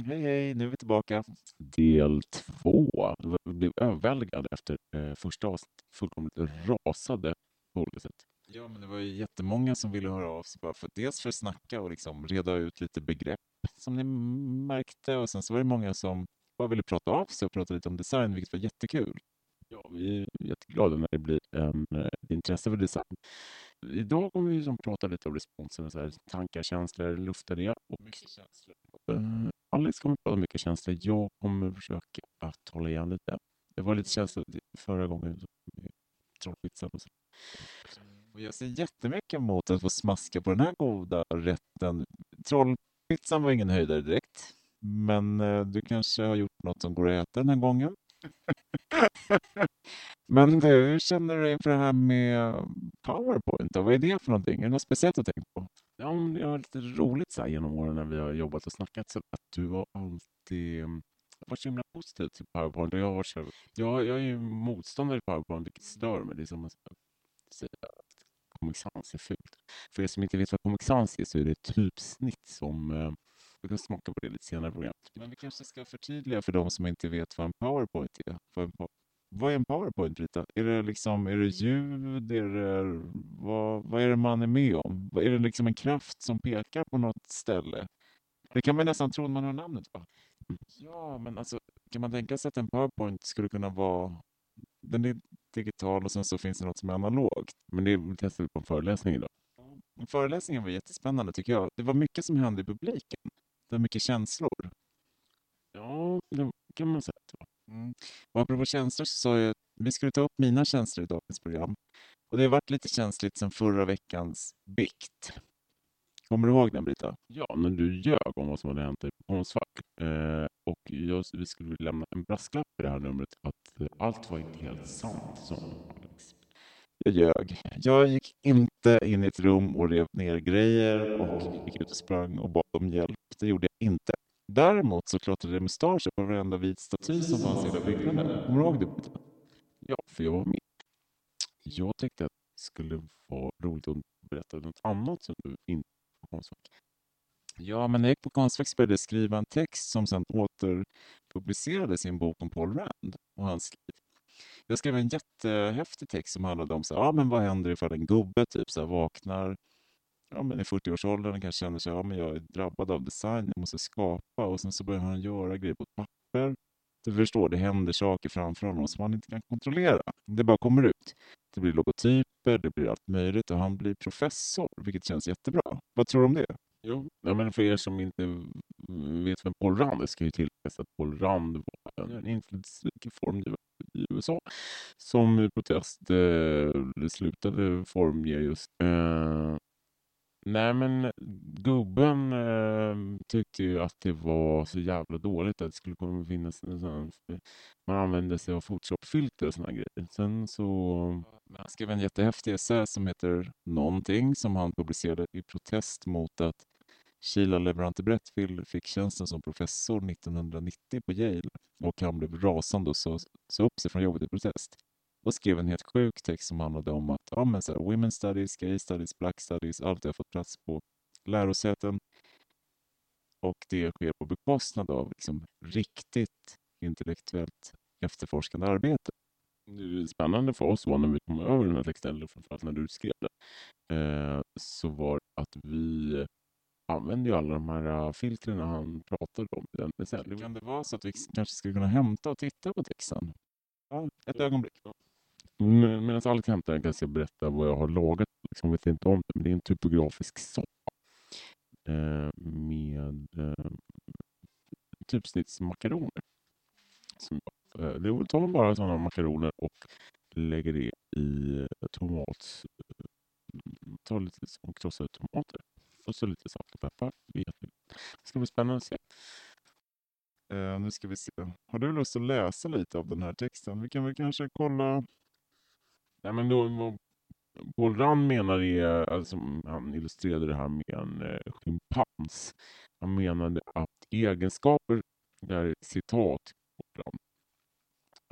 Hej, hej, nu är vi tillbaka. Del två. Vi blev överväldigade efter eh, första avsnittet. Fullkomligt rasade på olika sätt. Ja, men det var ju jättemånga som ville höra av sig bara för dels för att snacka och liksom reda ut lite begrepp som ni märkte och sen så var det många som bara ville prata av sig och prata lite om design, vilket var jättekul. Ja, vi är jätteglada när det blir en eh, intresse för design. Idag kommer vi som prata lite om responsen, så här, tankar, känslor, lufta det och mycket känslor. Alex kommer prata mycket känslor. Jag kommer försöka att hålla igen lite. Det var lite känslor förra gången med trollpizzan och så. Och jag ser jättemycket emot att få smaska på den här goda rätten. Trollpizzan var ingen höjdare direkt. Men eh, du kanske har gjort något som går att äta den här gången. Men eh, hur känner du inför det här med Powerpoint? Då? Vad är det för någonting? Är det något speciellt du tänkt på? Ja, men det har varit lite roligt så här genom åren när vi har jobbat och snackat. Så att du har alltid mm, varit så himla positiv till Powerpoint. Och jag, har så, jag, jag är ju motståndare till Powerpoint, vilket stör mig. Det är som att säga att Comic Sans är fult. För er som inte vet vad Comic Sans är så är det ett typsnitt som eh, vi kan smaka på det lite senare i programmet. Men vi kanske ska förtydliga för de som inte vet vad en powerpoint är. Vad är en powerpoint, Rita? Är det, liksom, är det ljud? Är det, vad, vad är det man är med om? Är det liksom en kraft som pekar på något ställe? Det kan man nästan tro när man hör namnet. Va? Ja, men alltså, kan man tänka sig att en powerpoint skulle kunna vara... Den är digital och sen så finns det något som är analogt. Men det testar vi på en föreläsning idag. Föreläsningen var jättespännande tycker jag. Det var mycket som hände i publiken. Det var mycket känslor. Ja, det kan man säga. Mm. Och apropå känslor så sa jag att vi skulle ta upp mina känslor i dagens program. Och det har varit lite känsligt sedan förra veckans bikt. Kommer du ihåg den Brita? Ja, när du ljög om vad som hade hänt i Konstfack. Eh, och jag, vi skulle lämna en brasklapp i det här numret att eh, allt var inte helt sant, som Alex. Jag ljög. Jag gick inte in i ett rum och rev ner grejer och gick ut och sprang och bad om hjälp. Det gjorde jag inte. Däremot så klottrade jag mustascher på varenda vit staty som fanns i hela byggnaden. Kommer du ihåg det? Ja, för jag var med. Jag tänkte att det skulle vara roligt att berätta något annat som du inte på Konstfack. Ja, men när jag gick på Konstfack började jag skriva en text som sedan återpublicerades i en bok om Paul Rand och hans liv. Jag skrev en jättehäftig text som handlade om så ja, men vad händer ifall en gubbe typ så här, vaknar ja, men i 40-årsåldern kanske känner sig, ja, men jag är drabbad av design, jag måste skapa och sen så börjar han göra grejer på ett papper. Du förstår, det händer saker framför honom som han inte kan kontrollera. Det bara kommer ut. Det blir logotyper, det blir allt möjligt och han blir professor, vilket känns jättebra. Vad tror du om det? Jo, ja, men för er som inte vet vem Paul Rand är ska ju tilläggas att Paul Rand var en inflytelserik formgivare i USA som i protest eh, slutade formge just eh, Nej, men gubben eh, tyckte ju att det var så jävla dåligt att det skulle komma finnas en sån, man använde sig av Photoshop-filter och såna grejer. Sen så han skrev en jättehäftig essä som heter Någonting som han publicerade i protest mot att Sheila Leverante Brettfield fick tjänsten som professor 1990 på Yale och han blev rasande och sa, sa upp sig från jobbet i protest och skrev en helt sjuk text som handlade om att ja, men så här, women studies, gay studies, black studies, allt har fått plats på lärosäten. Och det sker på bekostnad av liksom, riktigt intellektuellt efterforskande arbete. Det är spännande för oss var när vi kom över den här texten, eller framförallt när du skrev den, eh, så var att vi använde ju alla de här uh, filtren han pratade om. Den. Kan det vara så att vi kanske skulle kunna hämta och titta på texten? Ja, ett ögonblick. Medan Alex hämtar den kan jag berätta vad jag har lagat. Liksom, jag vet inte om det, men det är en typografisk soppa. Eh, med eh, typsnittsmakaroner. Som, eh, det tar man bara sådana makaroner och lägger det i eh, tomat. Eh, tar lite liksom, krossade tomater. Och så lite salt och peppar. Det ska bli spännande att se. Uh, nu ska vi se. Har du lust att läsa lite av den här texten? Vi kan väl kanske kolla Nej, men då, vad Paul Rand menar är, alltså, han illustrerade det här med en eh, schimpans. Han menade att egenskaper, där citat, Rand,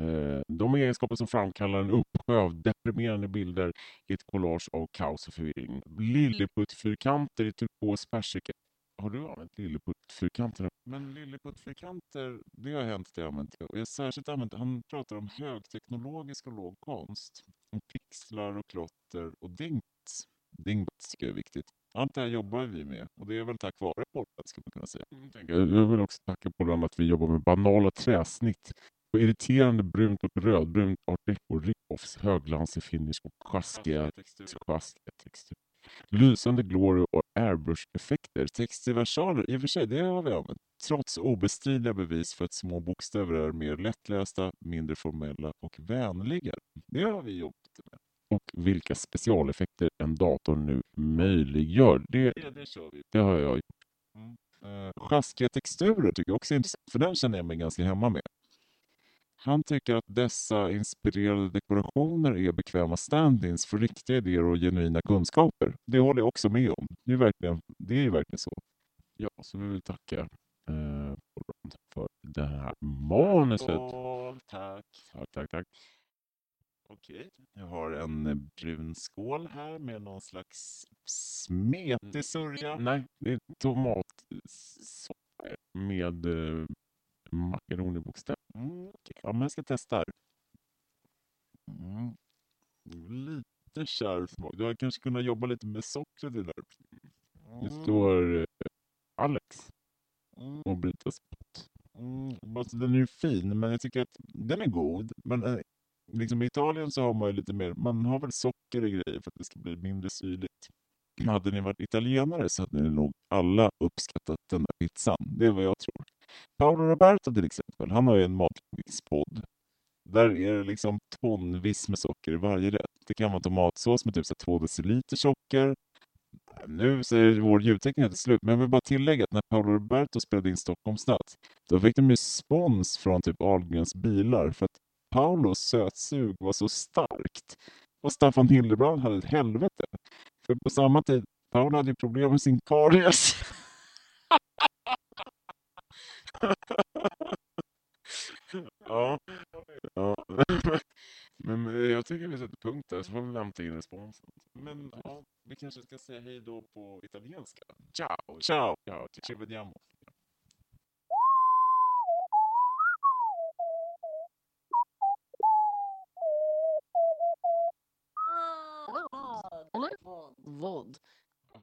eh, de egenskaper som framkallar en uppsjö av deprimerande bilder i ett collage av kaos och förvirring. Lilleputtfyrkanter i turkos persika har du använt lilleputtfyrkanter? Men lilleputtfyrkanter, det har hänt att jag använt det. Och jag har särskilt använt Han pratar om högteknologisk och låg konst. Om pixlar och klotter och dingbats. Dingbats tycker jag är viktigt. Allt det här jobbar vi med och det är väl tack vare podden ska man kunna säga. Jag vill också tacka podden att vi jobbar med banala träsnitt och irriterande brunt och rödbrunt art deco rip-offs, högglansig finish och sjaskiga texturer. Lysande glory och airbrush-effekter. Textversaler, i och för sig, det har vi använt. Trots obestridliga bevis för att små bokstäver är mer lättlästa, mindre formella och vänligare. Det har vi jobbat med. Och vilka specialeffekter en dator nu möjliggör. Det, ja, det, det har jag gjort. Mm. Uh, sjaskiga texturer tycker jag också är intressant, för den känner jag mig ganska hemma med. Han tycker att dessa inspirerade dekorationer är bekväma stand-ins för riktiga idéer och genuina kunskaper. Det håller jag också med om. Det är, verkligen, det är verkligen så. Ja, så vi vill tacka eh, för det här manuset. Oh, tack. Tack, tack, tack. Okej, jag har en brun skål här med någon slags smetig sörja. Nej, det är tomatsoppa med eh, makaronibokstäver. Mm, okay. Ja, men jag ska testa här. Mm. Lite kärv smak. Du hade kanske kunnat jobba lite med sockret i där. Mm. Det står eh, Alex mm. och Brita Spott. Mm. Alltså, den är ju fin, men jag tycker att den är god. Men eh, liksom i Italien så har man ju lite mer, man har väl socker i grejer för att det ska bli mindre syrligt. Hade ni varit italienare så hade ni nog alla uppskattat den där pizzan. Det är vad jag tror. Paolo Roberto till exempel, han har ju en matlagningspodd. Där är det liksom tonvis med socker i varje rätt. Det kan vara tomatsås med typ så två deciliter socker. Nu säger vår ljudtekniker till slut, men jag vill bara tillägga att när Paolo Roberto spelade in Stockholmsnatt, då fick de ju spons från typ Ahlgrens bilar för att Paulos sötsug var så starkt. Och Staffan Hildebrand hade ett helvete. För på samma tid, Paolo hade ju problem med sin karies. ja. ja. Men jag tycker vi sätter punkt där, så får vi vänta in responsen. Men ja, vi kanske ska säga hej då på italienska. Ciao! Ciao! Ciao! Ci vediamo! Vad?